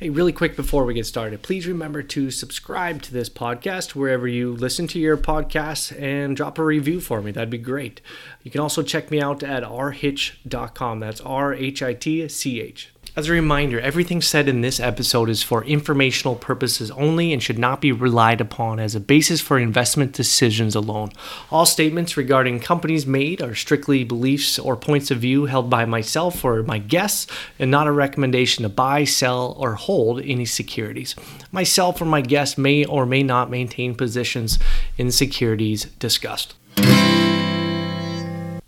Hey, really quick before we get started, please remember to subscribe to this podcast wherever you listen to your podcasts and drop a review for me. That'd be great. You can also check me out at rhitch.com. That's R H I T C H. As a reminder, everything said in this episode is for informational purposes only and should not be relied upon as a basis for investment decisions alone. All statements regarding companies made are strictly beliefs or points of view held by myself or my guests and not a recommendation to buy, sell, or hold any securities. Myself or my guests may or may not maintain positions in securities discussed.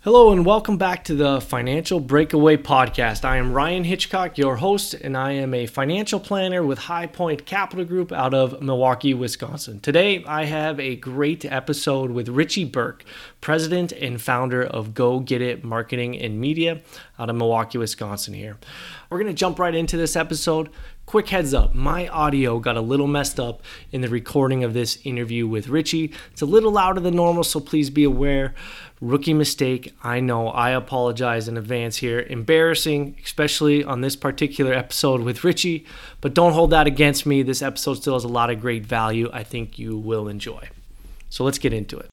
Hello and welcome back to the Financial Breakaway Podcast. I am Ryan Hitchcock, your host, and I am a financial planner with High Point Capital Group out of Milwaukee, Wisconsin. Today, I have a great episode with Richie Burke, president and founder of Go Get It Marketing and Media out of Milwaukee, Wisconsin. Here, we're going to jump right into this episode. Quick heads up my audio got a little messed up in the recording of this interview with Richie. It's a little louder than normal, so please be aware. Rookie mistake. I know. I apologize in advance here. Embarrassing, especially on this particular episode with Richie, but don't hold that against me. This episode still has a lot of great value. I think you will enjoy. So let's get into it.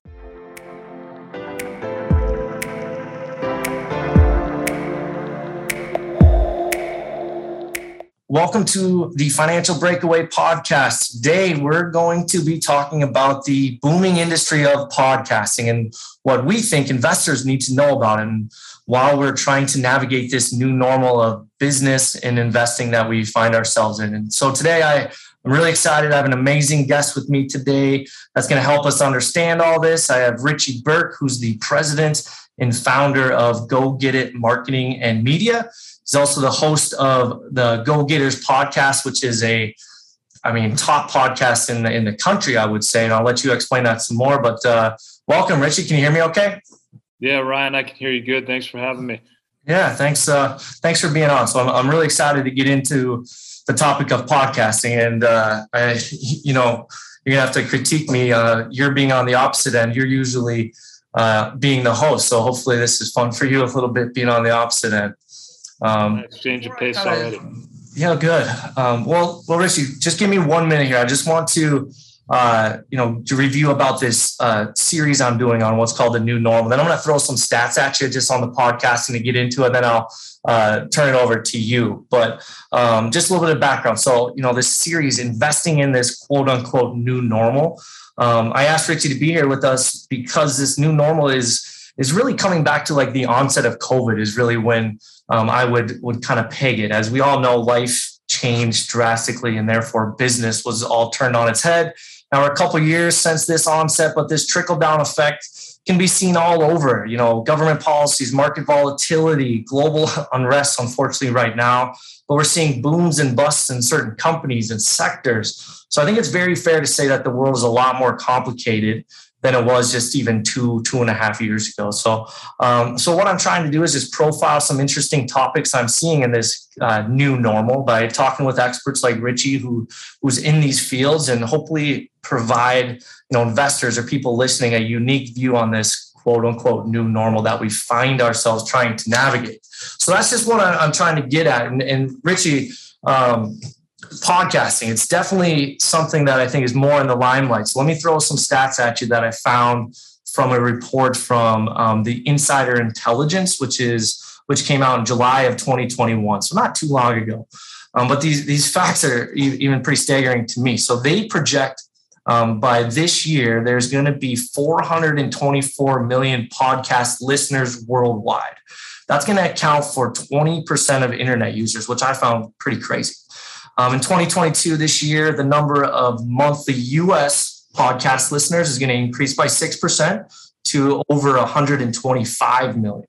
Welcome to the Financial Breakaway Podcast. Today, we're going to be talking about the booming industry of podcasting and what we think investors need to know about. And while we're trying to navigate this new normal of business and investing that we find ourselves in. And so today, I, I'm really excited. I have an amazing guest with me today that's going to help us understand all this. I have Richie Burke, who's the president and founder of Go Get It Marketing and Media. He's also the host of the Go Getters podcast, which is a, I mean, top podcast in the in the country, I would say. And I'll let you explain that some more. But uh, welcome, Richie. Can you hear me? Okay. Yeah, Ryan, I can hear you good. Thanks for having me. Yeah, thanks. Uh, thanks for being on. So I'm, I'm really excited to get into the topic of podcasting, and uh, I, you know, you're gonna have to critique me. Uh, you're being on the opposite end. You're usually uh, being the host, so hopefully this is fun for you a little bit being on the opposite end. Um, exchange of pace already. Yeah, good. Um, well, well, Richie, just give me one minute here. I just want to, uh, you know, to review about this uh, series I'm doing on what's called the new normal. Then I'm going to throw some stats at you just on the podcast and to get into it. Then I'll uh, turn it over to you. But um, just a little bit of background. So, you know, this series, investing in this quote unquote new normal. Um, I asked Richie to be here with us because this new normal is is really coming back to like the onset of COVID. Is really when um, I would would kind of peg it. As we all know, life changed drastically, and therefore business was all turned on its head. Now we're a couple years since this onset, but this trickle down effect can be seen all over. You know, government policies, market volatility, global unrest. Unfortunately, right now, but we're seeing booms and busts in certain companies and sectors. So I think it's very fair to say that the world is a lot more complicated than it was just even two two and a half years ago. So, um, so what I'm trying to do is just profile some interesting topics I'm seeing in this uh, new normal by talking with experts like Richie, who who's in these fields, and hopefully provide you know investors or people listening a unique view on this quote unquote new normal that we find ourselves trying to navigate. So that's just what I'm trying to get at. And, and Richie. Um, podcasting. It's definitely something that I think is more in the limelight. So let me throw some stats at you that I found from a report from um, the Insider Intelligence, which is which came out in July of 2021, so not too long ago. Um, but these these facts are even pretty staggering to me. So they project um, by this year there's going to be 424 million podcast listeners worldwide. That's going to account for 20% of internet users, which I found pretty crazy. Um, in 2022, this year, the number of monthly US podcast listeners is going to increase by 6% to over 125 million.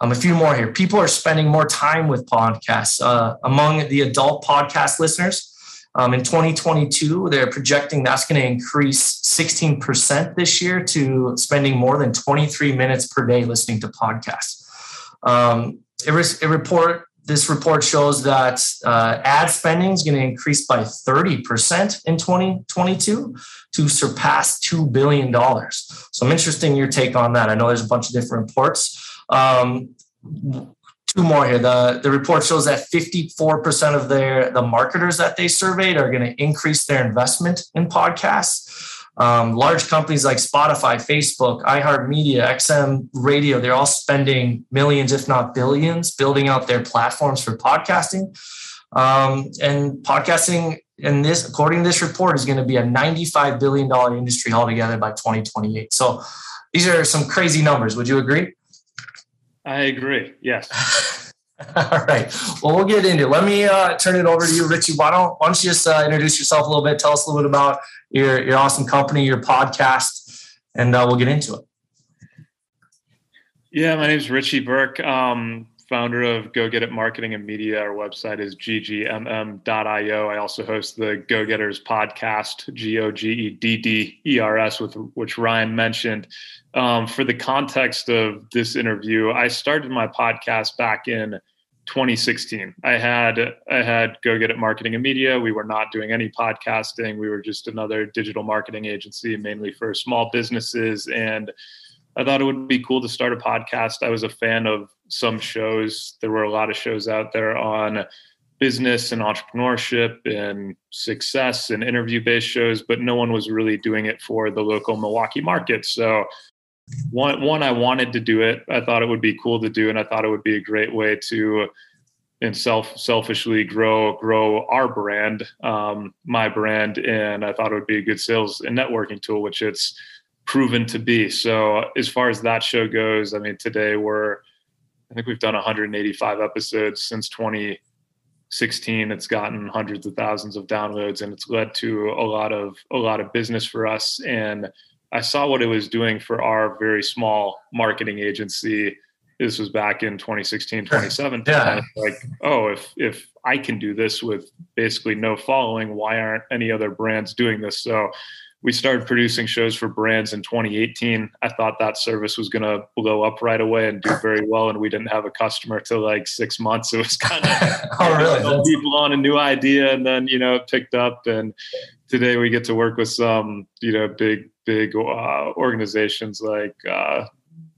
Um, a few more here. People are spending more time with podcasts. Uh, among the adult podcast listeners, um, in 2022, they're projecting that's going to increase 16% this year to spending more than 23 minutes per day listening to podcasts. Um, it, re- it report this report shows that uh, ad spending is going to increase by 30% in 2022 to surpass $2 billion. So I'm interested in your take on that. I know there's a bunch of different reports. Um, two more here. The the report shows that 54% of their the marketers that they surveyed are going to increase their investment in podcasts. Um, large companies like Spotify, Facebook, iHeartMedia, XM Radio, they're all spending millions, if not billions, building out their platforms for podcasting. Um, and podcasting, in this, according to this report, is going to be a $95 billion industry altogether by 2028. So these are some crazy numbers. Would you agree? I agree. Yes. All right. Well, we'll get into it. Let me uh, turn it over to you, Richie. Why don't, why don't you just uh, introduce yourself a little bit? Tell us a little bit about your, your awesome company, your podcast, and uh, we'll get into it. Yeah, my name is Richie Burke, um, founder of Go Get It Marketing and Media. Our website is ggmm.io. I also host the Go Getters podcast, G O G E D D E R S, with which Ryan mentioned. Um, for the context of this interview, I started my podcast back in 2016. I had I had Go Get It Marketing and Media. We were not doing any podcasting. We were just another digital marketing agency, mainly for small businesses. And I thought it would be cool to start a podcast. I was a fan of some shows. There were a lot of shows out there on business and entrepreneurship and success and interview based shows, but no one was really doing it for the local Milwaukee market. So one one I wanted to do it. I thought it would be cool to do, and I thought it would be a great way to and self selfishly grow grow our brand, um, my brand, and I thought it would be a good sales and networking tool, which it's proven to be. So as far as that show goes, I mean, today we're I think we've done 185 episodes since 2016. It's gotten hundreds of thousands of downloads, and it's led to a lot of a lot of business for us and I saw what it was doing for our very small marketing agency. This was back in 2016, 2017. yeah. Like, oh, if if I can do this with basically no following, why aren't any other brands doing this? So we started producing shows for brands in 2018. I thought that service was going to blow up right away and do very well, and we didn't have a customer till like six months. It was kind of oh, really? people on a new idea, and then you know it picked up. And today we get to work with some you know big big uh, organizations like uh,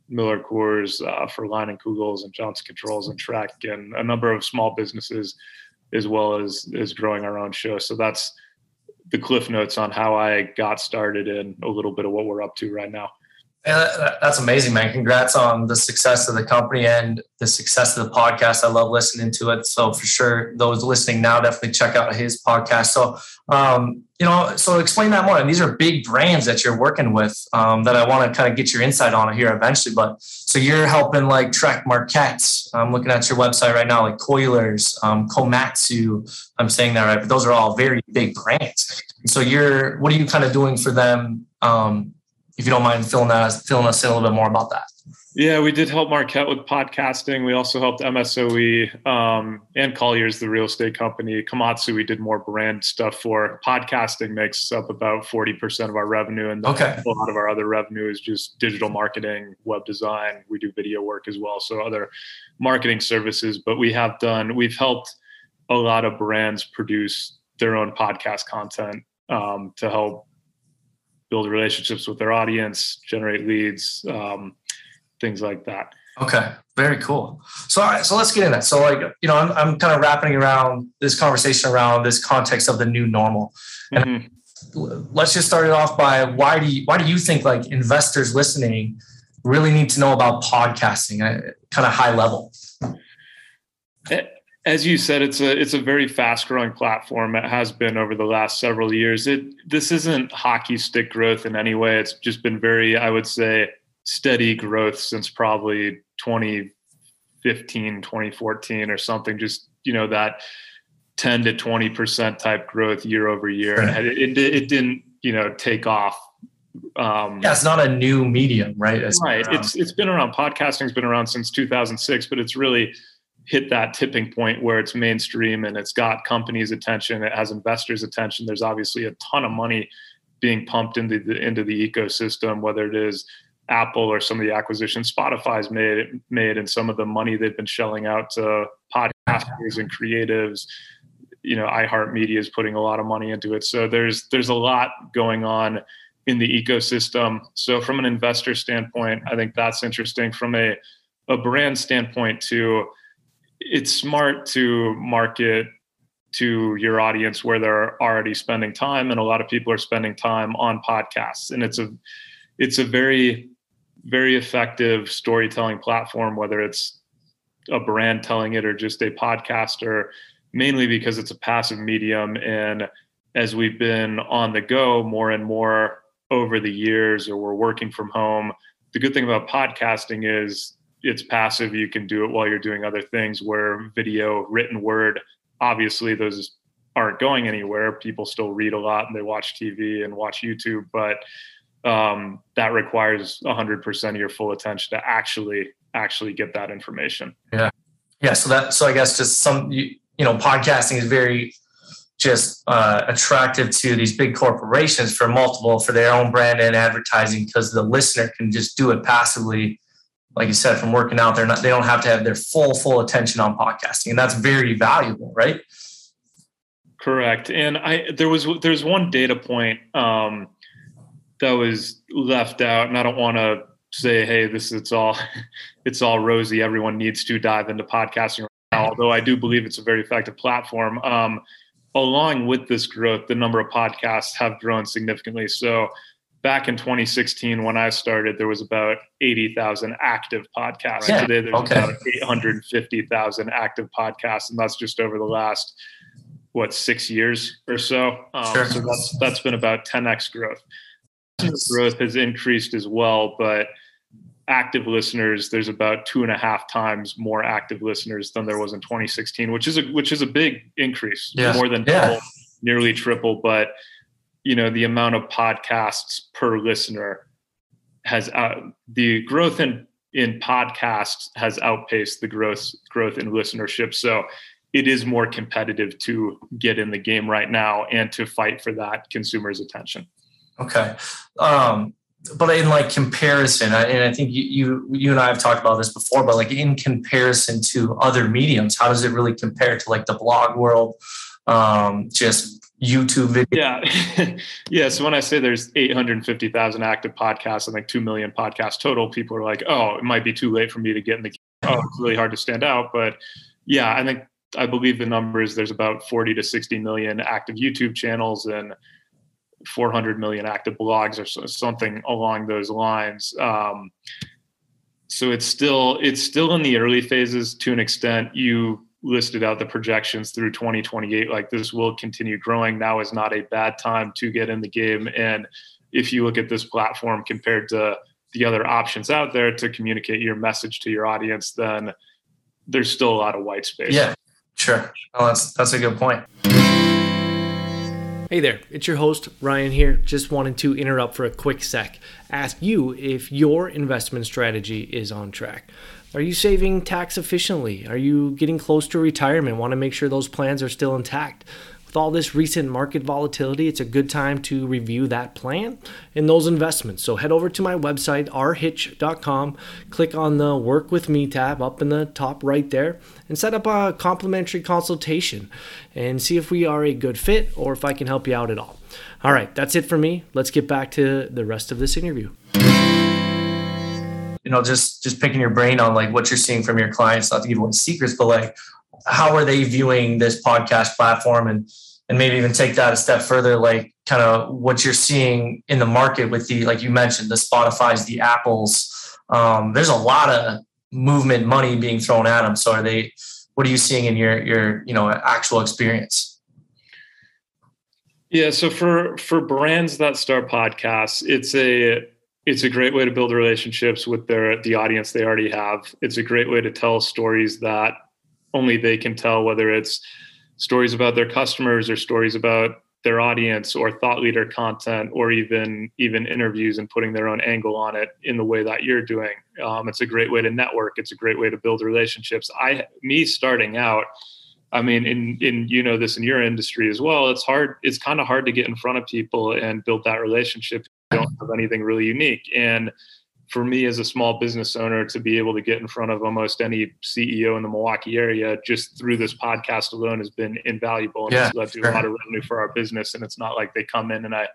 Miller Coors uh, for Leinenkugels and Kugels and Johnson Controls and Trek and a number of small businesses, as well as as growing our own show. So that's the cliff notes on how I got started and a little bit of what we're up to right now. That's amazing, man. Congrats on the success of the company and the success of the podcast. I love listening to it. So for sure, those listening now definitely check out his podcast. So, um, you know, so explain that more. And these are big brands that you're working with um, that I want to kind of get your insight on here eventually. But so you're helping like Trek Marquette. I'm looking at your website right now, like Colliers, um, Komatsu. I'm saying that right, but those are all very big brands. So you're, what are you kind of doing for them? Um, if you don't mind filling us filling us in a little bit more about that. Yeah, we did help Marquette with podcasting. We also helped MSOE um, and Colliers, the real estate company. Komatsu, we did more brand stuff for. Podcasting makes up about 40% of our revenue. And okay. a lot of our other revenue is just digital marketing, web design. We do video work as well. So other marketing services. But we have done, we've helped a lot of brands produce their own podcast content um, to help build relationships with their audience, generate leads, um, things like that. Okay, very cool. So, all right, so let's get in that. So, like, you know, I'm, I'm kind of wrapping around this conversation around this context of the new normal. And mm-hmm. let's just start it off by why do you why do you think like investors listening really need to know about podcasting, kind of high level? It, eh, as you said, it's a it's a very fast growing platform. It has been over the last several years. It this isn't hockey stick growth in any way. It's just been very, I would say, steady growth since probably 2015, 2014 or something. Just you know that 10 to 20 percent type growth year over year. It, it, it didn't you know take off um, yeah, it's not a new medium, right? It's right. It's it's been around. Podcasting's been around since 2006, but it's really hit that tipping point where it's mainstream and it's got companies' attention, it has investors' attention. There's obviously a ton of money being pumped into the into the ecosystem, whether it is Apple or some of the acquisitions Spotify's made made and some of the money they've been shelling out to podcasters and creatives. You know, iHeartMedia is putting a lot of money into it. So there's there's a lot going on in the ecosystem. So from an investor standpoint, I think that's interesting. From a a brand standpoint too, it's smart to market to your audience where they're already spending time and a lot of people are spending time on podcasts. And it's a it's a very very effective storytelling platform whether it's a brand telling it or just a podcaster mainly because it's a passive medium. And as we've been on the go more and more over the years or we're working from home the good thing about podcasting is it's passive you can do it while you're doing other things where video written word obviously those aren't going anywhere. People still read a lot and they watch TV and watch YouTube, but um, that requires 100% of your full attention to actually actually get that information. Yeah, yeah. So that so I guess just some you, you know podcasting is very just uh, attractive to these big corporations for multiple for their own brand and advertising because the listener can just do it passively like you said, from working out, they're not they don't have to have their full full attention on podcasting, and that's very valuable, right? Correct. And I there was there's one data point um, that was left out, and I don't want to say, hey, this it's all it's all rosy. Everyone needs to dive into podcasting although I do believe it's a very effective platform. Um, along with this growth, the number of podcasts have grown significantly. So back in 2016 when I started, there was about 80,000 active podcasts. Yeah, Today, there's okay. about 850,000 active podcasts, and that's just over the last what six years or so. Um, sure. So that's that's been about 10x growth. Growth has increased as well, but active listeners there's about two and a half times more active listeners than there was in 2016 which is a which is a big increase yeah. more than double yeah. nearly triple but you know the amount of podcasts per listener has the growth in in podcasts has outpaced the growth growth in listenership. So it is more competitive to get in the game right now and to fight for that consumer's attention. Okay. Um but in like comparison and i think you, you you and i have talked about this before but like in comparison to other mediums how does it really compare to like the blog world? Um just YouTube video. Yeah. yeah. So when I say there's 850,000 active podcasts, I think 2 million podcasts total, people are like, oh, it might be too late for me to get in the game. Oh, it's really hard to stand out. But yeah, I think, I believe the numbers there's about 40 to 60 million active YouTube channels and 400 million active blogs or something along those lines. Um, so it's still it's still in the early phases to an extent. You listed out the projections through 2028 like this will continue growing now is not a bad time to get in the game and if you look at this platform compared to the other options out there to communicate your message to your audience then there's still a lot of white space yeah sure well, that's that's a good point Hey there, it's your host, Ryan here. Just wanted to interrupt for a quick sec. Ask you if your investment strategy is on track. Are you saving tax efficiently? Are you getting close to retirement? Want to make sure those plans are still intact? With all this recent market volatility, it's a good time to review that plan and those investments. So head over to my website, rhitch.com, click on the Work With Me tab up in the top right there, and set up a complimentary consultation and see if we are a good fit or if I can help you out at all. All right, that's it for me. Let's get back to the rest of this interview you know, just just picking your brain on like what you're seeing from your clients, not to give away secrets, but like how are they viewing this podcast platform and and maybe even take that a step further, like kind of what you're seeing in the market with the like you mentioned, the Spotify's, the Apples. Um, there's a lot of movement money being thrown at them. So are they what are you seeing in your your you know actual experience? Yeah, so for for brands that start podcasts, it's a it's a great way to build relationships with their the audience they already have. It's a great way to tell stories that only they can tell, whether it's stories about their customers or stories about their audience or thought leader content or even even interviews and putting their own angle on it in the way that you're doing. Um, it's a great way to network. It's a great way to build relationships. I me starting out i mean in in you know this in your industry as well it's hard it's kind of hard to get in front of people and build that relationship don't have anything really unique. And for me as a small business owner to be able to get in front of almost any CEO in the Milwaukee area just through this podcast alone has been invaluable and yeah, it's led to sure. a lot of revenue for our business. And it's not like they come in and I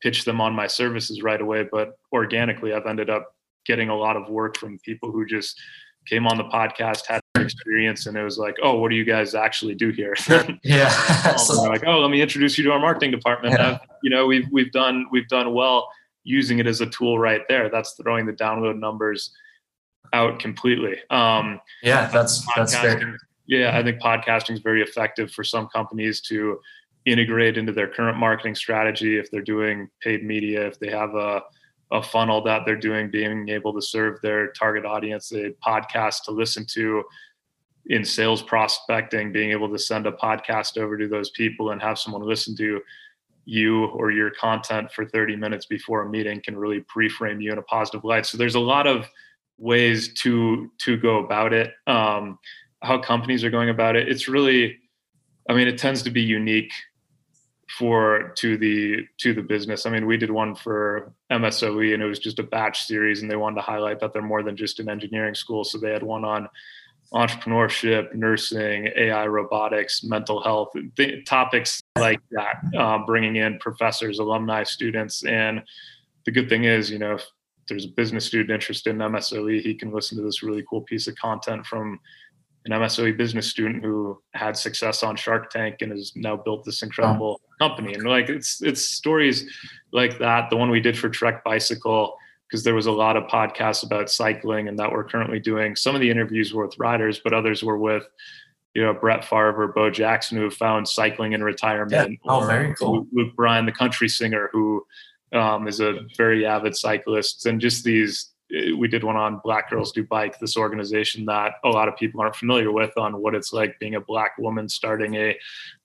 pitch them on my services right away, but organically I've ended up getting a lot of work from people who just came on the podcast, had experience and it was like oh what do you guys actually do here yeah so like oh let me introduce you to our marketing department yeah. you know we've we've done we've done well using it as a tool right there. That's throwing the download numbers out completely. Um yeah that's that's fair yeah i think podcasting is very effective for some companies to integrate into their current marketing strategy. If they're doing paid media if they have a, a funnel that they're doing being able to serve their target audience a podcast to listen to in sales prospecting being able to send a podcast over to those people and have someone listen to you or your content for 30 minutes before a meeting can really pre-frame you in a positive light so there's a lot of ways to to go about it um, how companies are going about it it's really i mean it tends to be unique for to the to the business. I mean, we did one for MSOE and it was just a batch series and they wanted to highlight that they're more than just an engineering school. So they had one on entrepreneurship, nursing, AI, robotics, mental health, th- topics like that, uh, bringing in professors, alumni, students. And the good thing is, you know, if there's a business student interested in MSOE, he can listen to this really cool piece of content from an MSOE business student who had success on Shark Tank and has now built this incredible company. And like it's it's stories like that. The one we did for Trek Bicycle, because there was a lot of podcasts about cycling and that we're currently doing. Some of the interviews were with riders, but others were with you know Brett Favre or Bo Jackson who have found cycling in retirement. Yeah. Oh, very cool. Luke Bryan, the country singer, who um, is a very avid cyclist, and just these we did one on Black Girls Do Bike, this organization that a lot of people aren't familiar with on what it's like being a black woman starting a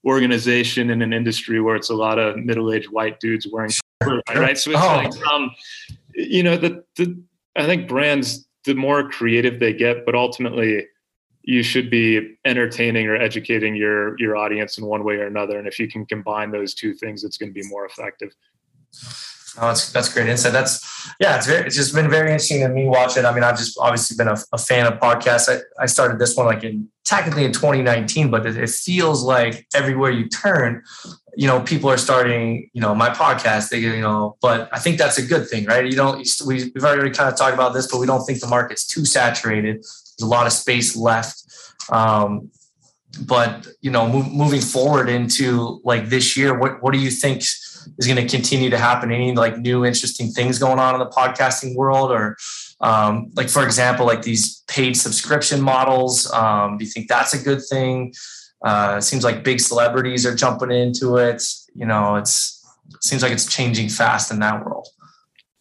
organization in an industry where it's a lot of middle-aged white dudes wearing right. So it's oh. like um, you know, the the I think brands the more creative they get, but ultimately you should be entertaining or educating your your audience in one way or another. And if you can combine those two things, it's going to be more effective. Oh, that's that's great insight. That's yeah, it's very, it's just been very interesting to me watching. I mean, I've just obviously been a, a fan of podcasts. I, I started this one like in technically in 2019, but it, it, feels like everywhere you turn, you know, people are starting, you know, my podcast. They, you know, but I think that's a good thing, right? You don't. We, we've already kind of talked about this, but we don't think the market's too saturated. There's a lot of space left. Um, but you know, moving forward into like this year, what what do you think? is going to continue to happen? Any like new interesting things going on in the podcasting world, or um, like for example, like these paid subscription models? Um, do you think that's a good thing? Uh, it seems like big celebrities are jumping into it. You know, it's it seems like it's changing fast in that world.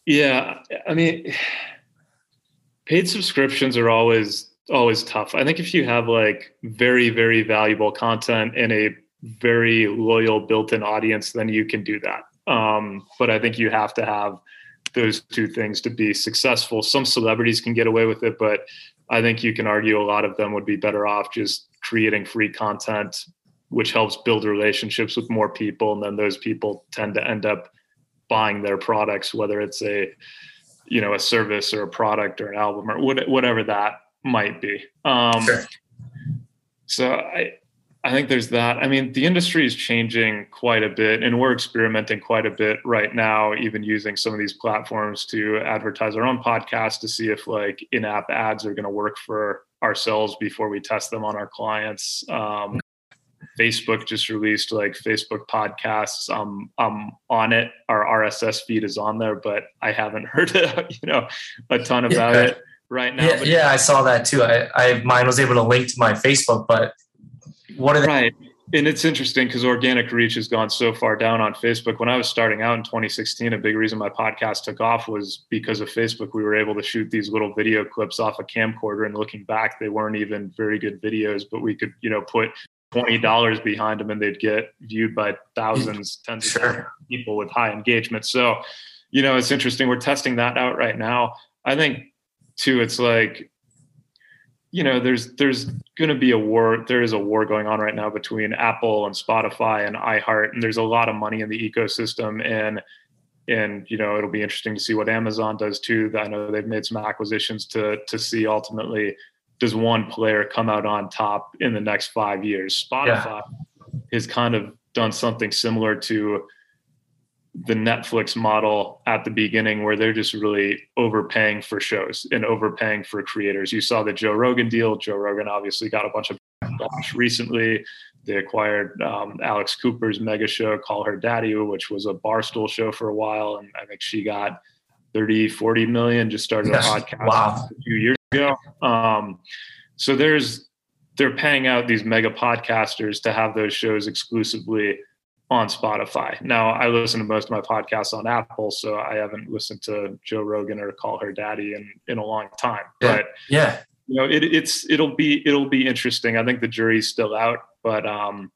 Yeah, I mean, paid subscriptions are always always tough. I think if you have like very very valuable content and a very loyal built-in audience, then you can do that. Um, but I think you have to have those two things to be successful. Some celebrities can get away with it, but I think you can argue a lot of them would be better off just creating free content, which helps build relationships with more people, and then those people tend to end up buying their products, whether it's a you know a service or a product or an album or whatever that might be. Um, sure. So I I think there's that. I mean, the industry is changing quite a bit, and we're experimenting quite a bit right now, even using some of these platforms to advertise our own podcast to see if like in-app ads are going to work for ourselves before we test them on our clients. Um, Facebook just released like Facebook podcasts. Um, I'm on it. Our RSS feed is on there, but I haven't heard you know a ton about yeah. it right now. Yeah, yeah, I saw that too. I, I mine was able to link to my Facebook, but what are they? Right. And it's interesting because organic reach has gone so far down on Facebook. When I was starting out in 2016, a big reason my podcast took off was because of Facebook. We were able to shoot these little video clips off a camcorder, and looking back, they weren't even very good videos, but we could, you know, put twenty dollars behind them, and they'd get viewed by thousands, mm, tens sure. of thousands of people with high engagement. So, you know, it's interesting. We're testing that out right now. I think too, it's like you know there's there's going to be a war there is a war going on right now between apple and spotify and iheart and there's a lot of money in the ecosystem and and you know it'll be interesting to see what amazon does too i know they've made some acquisitions to to see ultimately does one player come out on top in the next five years spotify yeah. has kind of done something similar to the Netflix model at the beginning where they're just really overpaying for shows and overpaying for creators. You saw the Joe Rogan deal. Joe Rogan obviously got a bunch of recently. They acquired um, Alex Cooper's mega show, Call Her Daddy, which was a barstool show for a while. And I think she got 30, 40 million, just started yes. a podcast wow. a few years ago. Um, so there's, they're paying out these mega podcasters to have those shows exclusively on Spotify. Now, I listen to most of my podcasts on Apple, so I haven't listened to Joe Rogan or Call Her Daddy in, in a long time. Yeah. But yeah, you know, it, it's it'll be it'll be interesting. I think the jury's still out, but um,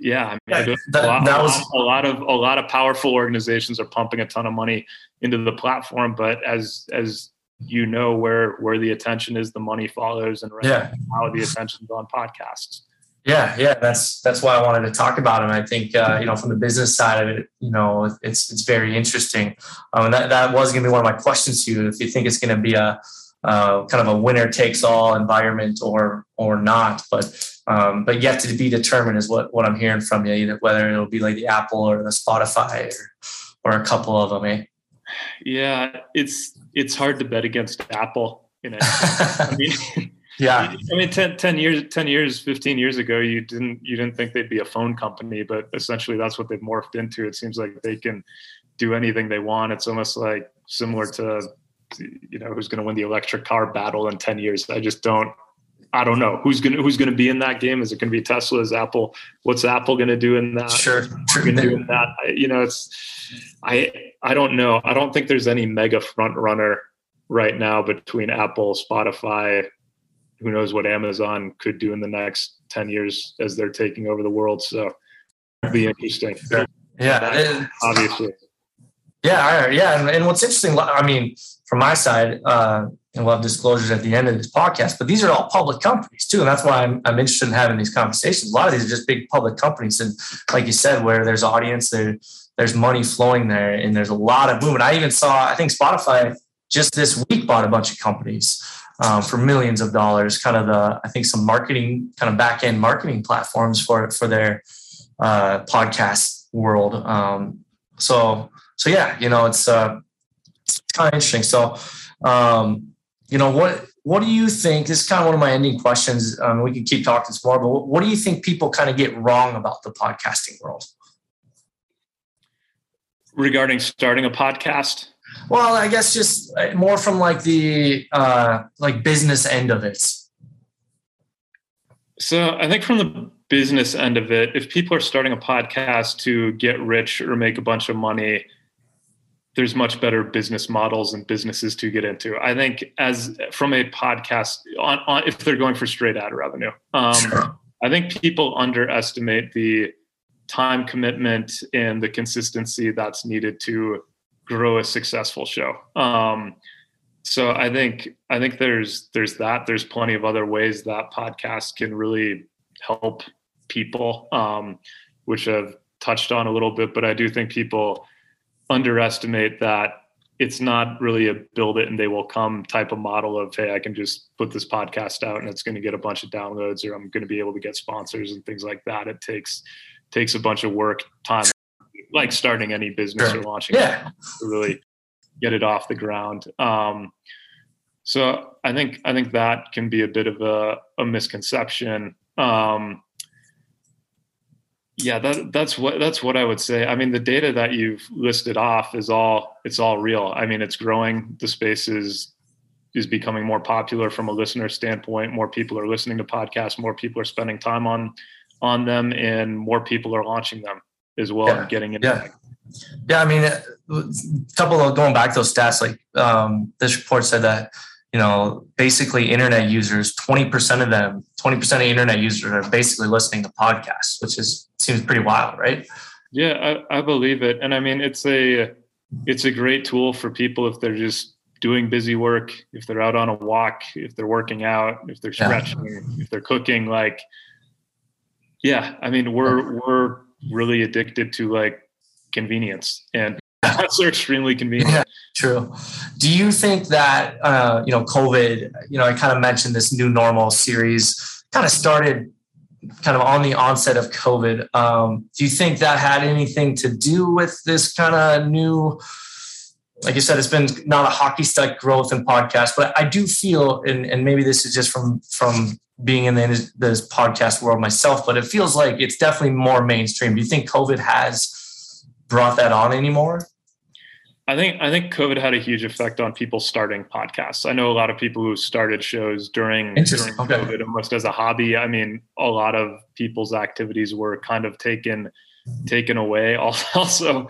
yeah, I mean, yeah, that, a, lot, that was a lot of a lot of powerful organizations are pumping a ton of money into the platform, but as as you know where where the attention is, the money follows, and right yeah. now the attention's on podcasts. Yeah, yeah, that's that's why I wanted to talk about it. I think uh, you know from the business side of it, you know, it's it's very interesting. Um, and that that was going to be one of my questions to you. If you think it's going to be a uh, kind of a winner takes all environment or or not, but um, but yet to be determined is what what I'm hearing from you. Either whether it'll be like the Apple or the Spotify or or a couple of them. Eh? Yeah, it's it's hard to bet against Apple. You know, I mean. Yeah. I mean, 10, 10, years, 10 years, 15 years ago, you didn't, you didn't think they'd be a phone company, but essentially that's what they've morphed into. It seems like they can do anything they want. It's almost like similar to, you know, who's going to win the electric car battle in 10 years. I just don't, I don't know who's going to, who's going to be in that game. Is it going to be Tesla? Is Apple? What's Apple going to do in that? Sure. Going to do in that? I, you know, it's, I, I don't know. I don't think there's any mega front runner right now between Apple, Spotify, who knows what Amazon could do in the next 10 years as they're taking over the world. So it'll be interesting. Yeah. Obviously. Yeah. Yeah. And, and, what's interesting, I mean, from my side, uh, and we'll have disclosures at the end of this podcast, but these are all public companies too. And that's why I'm, I'm interested in having these conversations. A lot of these are just big public companies. And like you said, where there's audience, there, there's money flowing there and there's a lot of movement. I even saw, I think Spotify just this week bought a bunch of companies um, for millions of dollars. Kind of the I think some marketing kind of back end marketing platforms for for their uh, podcast world. Um, so so yeah, you know it's uh, it's kind of interesting. So um, you know what what do you think? This is kind of one of my ending questions. Um, we can keep talking some more, but what, what do you think people kind of get wrong about the podcasting world? Regarding starting a podcast, well, I guess just uh, more from like the uh, like business end of it. So I think from the business end of it, if people are starting a podcast to get rich or make a bunch of money, there's much better business models and businesses to get into. I think as from a podcast on, on if they're going for straight ad revenue, um, sure. I think people underestimate the time commitment and the consistency that's needed to grow a successful show. Um, so I think I think there's there's that. There's plenty of other ways that podcast can really help people, um, which I've touched on a little bit. But I do think people underestimate that it's not really a build it and they will come type of model of hey i can just put this podcast out and it's going to get a bunch of downloads or i'm going to be able to get sponsors and things like that it takes takes a bunch of work time like starting any business sure. or launching yeah. to really get it off the ground. Um, so I think I think that can be a bit of a, a misconception. Um, yeah, that, that's what that's what I would say. I mean, the data that you've listed off is all it's all real. I mean, it's growing. The space is is becoming more popular from a listener standpoint. More people are listening to podcasts. More people are spending time on on them, and more people are launching them as well yeah. and getting it. yeah. Yeah, I mean, a couple of going back to those stats, like um, this report said that you know basically internet users, twenty percent of them, twenty percent of internet users are basically listening to podcasts, which is seems pretty wild, right? Yeah, I, I believe it, and I mean it's a it's a great tool for people if they're just doing busy work, if they're out on a walk, if they're working out, if they're stretching, yeah. if they're cooking, like yeah, I mean we're we're really addicted to like convenience and that's extremely convenient. Yeah, true. Do you think that uh, you know COVID? You know, I kind of mentioned this new normal series kind of started kind of on the onset of COVID. Um, do you think that had anything to do with this kind of new? Like you said, it's been not a hockey stick growth in podcasts, but I do feel, and, and maybe this is just from from being in the, this podcast world myself, but it feels like it's definitely more mainstream. Do you think COVID has brought that on anymore? I think I think COVID had a huge effect on people starting podcasts. I know a lot of people who started shows during, during okay. COVID almost as a hobby. I mean, a lot of people's activities were kind of taken taken away. Also,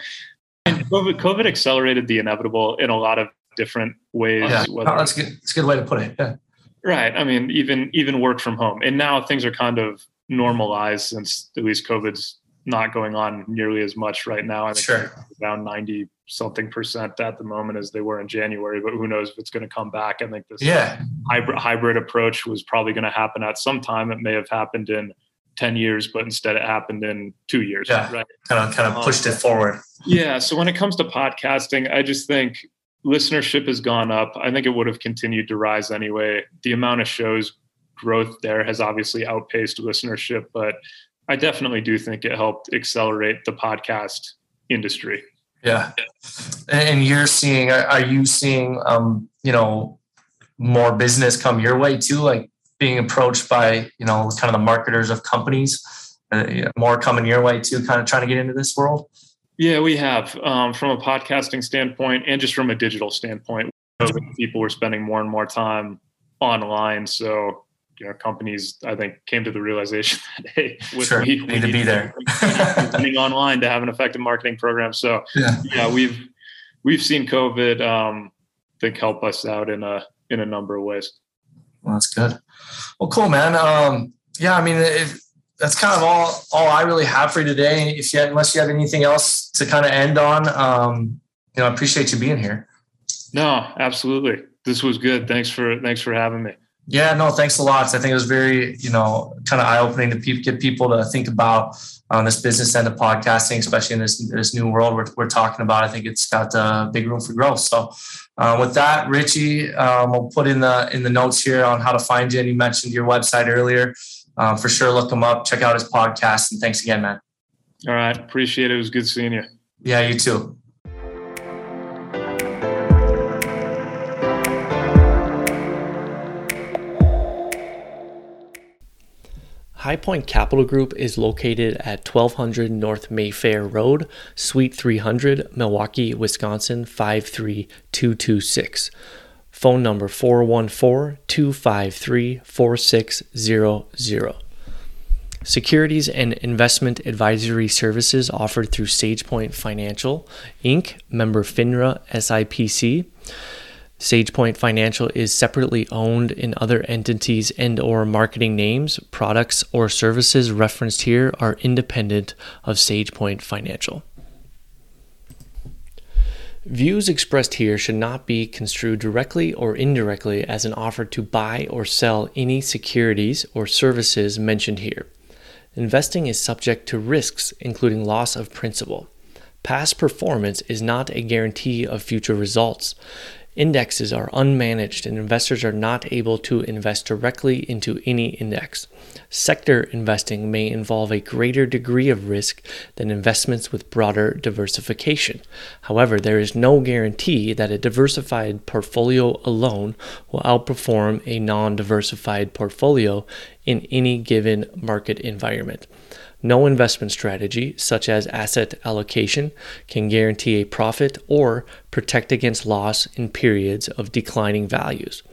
COVID, COVID accelerated the inevitable in a lot of different ways. Yeah, whether, oh, that's good. That's a good way to put it. Yeah. Right. I mean, even even work from home, and now things are kind of normalized since at least COVID's not going on nearly as much right now. I think sure. around ninety something percent at the moment as they were in January, but who knows if it's going to come back. I think this yeah. hybrid hybrid approach was probably going to happen at some time. It may have happened in 10 years, but instead it happened in two years. Yeah. Right. Kind of kind of pushed um, it forward. Yeah. So when it comes to podcasting, I just think listenership has gone up. I think it would have continued to rise anyway. The amount of shows growth there has obviously outpaced listenership, but I definitely do think it helped accelerate the podcast industry. Yeah. And you're seeing, are you seeing, um, you know, more business come your way too? Like being approached by, you know, kind of the marketers of companies, uh, more coming your way too, kind of trying to get into this world? Yeah, we have um, from a podcasting standpoint and just from a digital standpoint. People were spending more and more time online. So you know companies I think came to the realization that hey, sure. we, we need, to be there, getting online to have an effective marketing program. So yeah, yeah we've we've seen COVID um, I think help us out in a in a number of ways. Well, that's good. Well, cool, man. Um, yeah, I mean, if, that's kind of all all I really have for you today. If you unless you have anything else to kind of end on, um, you know, I appreciate you being here. No, absolutely. This was good. Thanks for thanks for having me. Yeah, no, thanks a lot. I think it was very, you know, kind of eye opening to pe- get people to think about um, this business end of podcasting, especially in this this new world we're, we're talking about. I think it's got a big room for growth. So, uh, with that, Richie, um, we'll put in the in the notes here on how to find you. And you mentioned your website earlier. Um, for sure, look him up, check out his podcast, and thanks again, man. All right, appreciate it. It was good seeing you. Yeah, you too. High Point Capital Group is located at 1200 North Mayfair Road, Suite 300, Milwaukee, Wisconsin 53226. Phone number 414 253 4600. Securities and investment advisory services offered through SagePoint Financial, Inc., member FINRA SIPC. SagePoint Financial is separately owned in other entities and or marketing names, products or services referenced here are independent of SagePoint Financial. Views expressed here should not be construed directly or indirectly as an offer to buy or sell any securities or services mentioned here. Investing is subject to risks, including loss of principal. Past performance is not a guarantee of future results. Indexes are unmanaged and investors are not able to invest directly into any index. Sector investing may involve a greater degree of risk than investments with broader diversification. However, there is no guarantee that a diversified portfolio alone will outperform a non diversified portfolio in any given market environment. No investment strategy, such as asset allocation, can guarantee a profit or protect against loss in periods of declining values.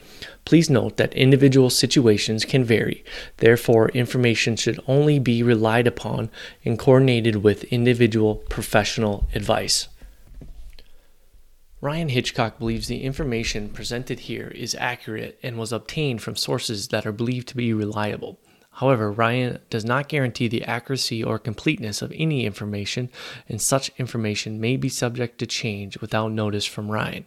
Please note that individual situations can vary. Therefore, information should only be relied upon and coordinated with individual professional advice. Ryan Hitchcock believes the information presented here is accurate and was obtained from sources that are believed to be reliable. However, Ryan does not guarantee the accuracy or completeness of any information, and such information may be subject to change without notice from Ryan.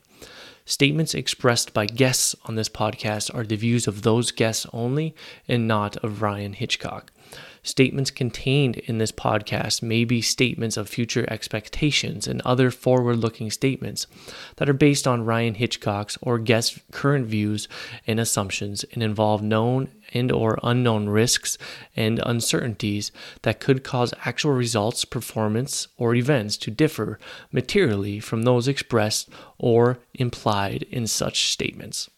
Statements expressed by guests on this podcast are the views of those guests only and not of Ryan Hitchcock. Statements contained in this podcast may be statements of future expectations and other forward looking statements that are based on Ryan Hitchcock's or guest current views and assumptions and involve known and or unknown risks and uncertainties that could cause actual results, performance, or events to differ materially from those expressed or implied in such statements.